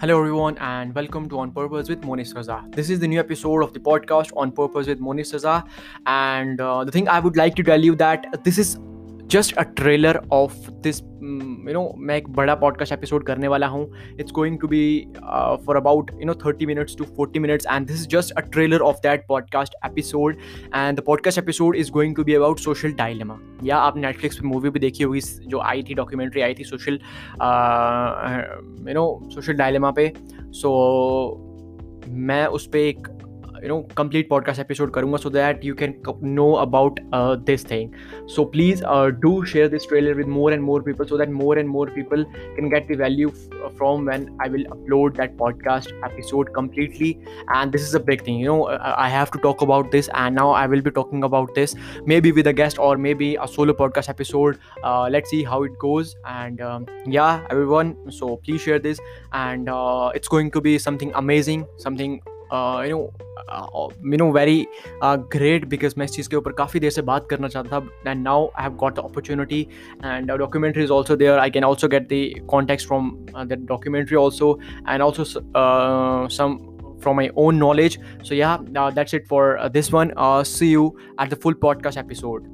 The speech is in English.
Hello, everyone, and welcome to On Purpose with Monis Raza. This is the new episode of the podcast On Purpose with Monis Raza. And uh, the thing I would like to tell you that this is just a trailer of this um, you know मैं एक बड़ा podcast episode करने वाला हूँ। It's going to be for about you know thirty minutes to forty minutes and this is just a trailer of that podcast episode and the podcast episode is going to be about social dilemma या आप Netflix पर movie भी देखी होगी जो आई थी documentary आई थी social you know social dilemma पे। सो so, मैं उस पर एक you know complete podcast episode karunga so that you can know about uh, this thing. So please uh, do share this trailer with more and more people so that more and more people can get the value f- from when i will upload that podcast episode completely. And this is a big thing you know i have to talk about this and now i will be talking about this maybe with a guest or maybe a solo podcast episode. Uh, let's see how it goes. And um, yeah everyone so please share this. And uh, it's going to be something amazing something you know you know very great because मैं इस चीज़ के ऊपर काफ़ी देर से बात करना चाहता था and now I have got the opportunity and documentary is also there I can also get the contact from that documentary also and also some from my own knowledge so yeah uh, that's it for uh, this one uh, see you at the full podcast episode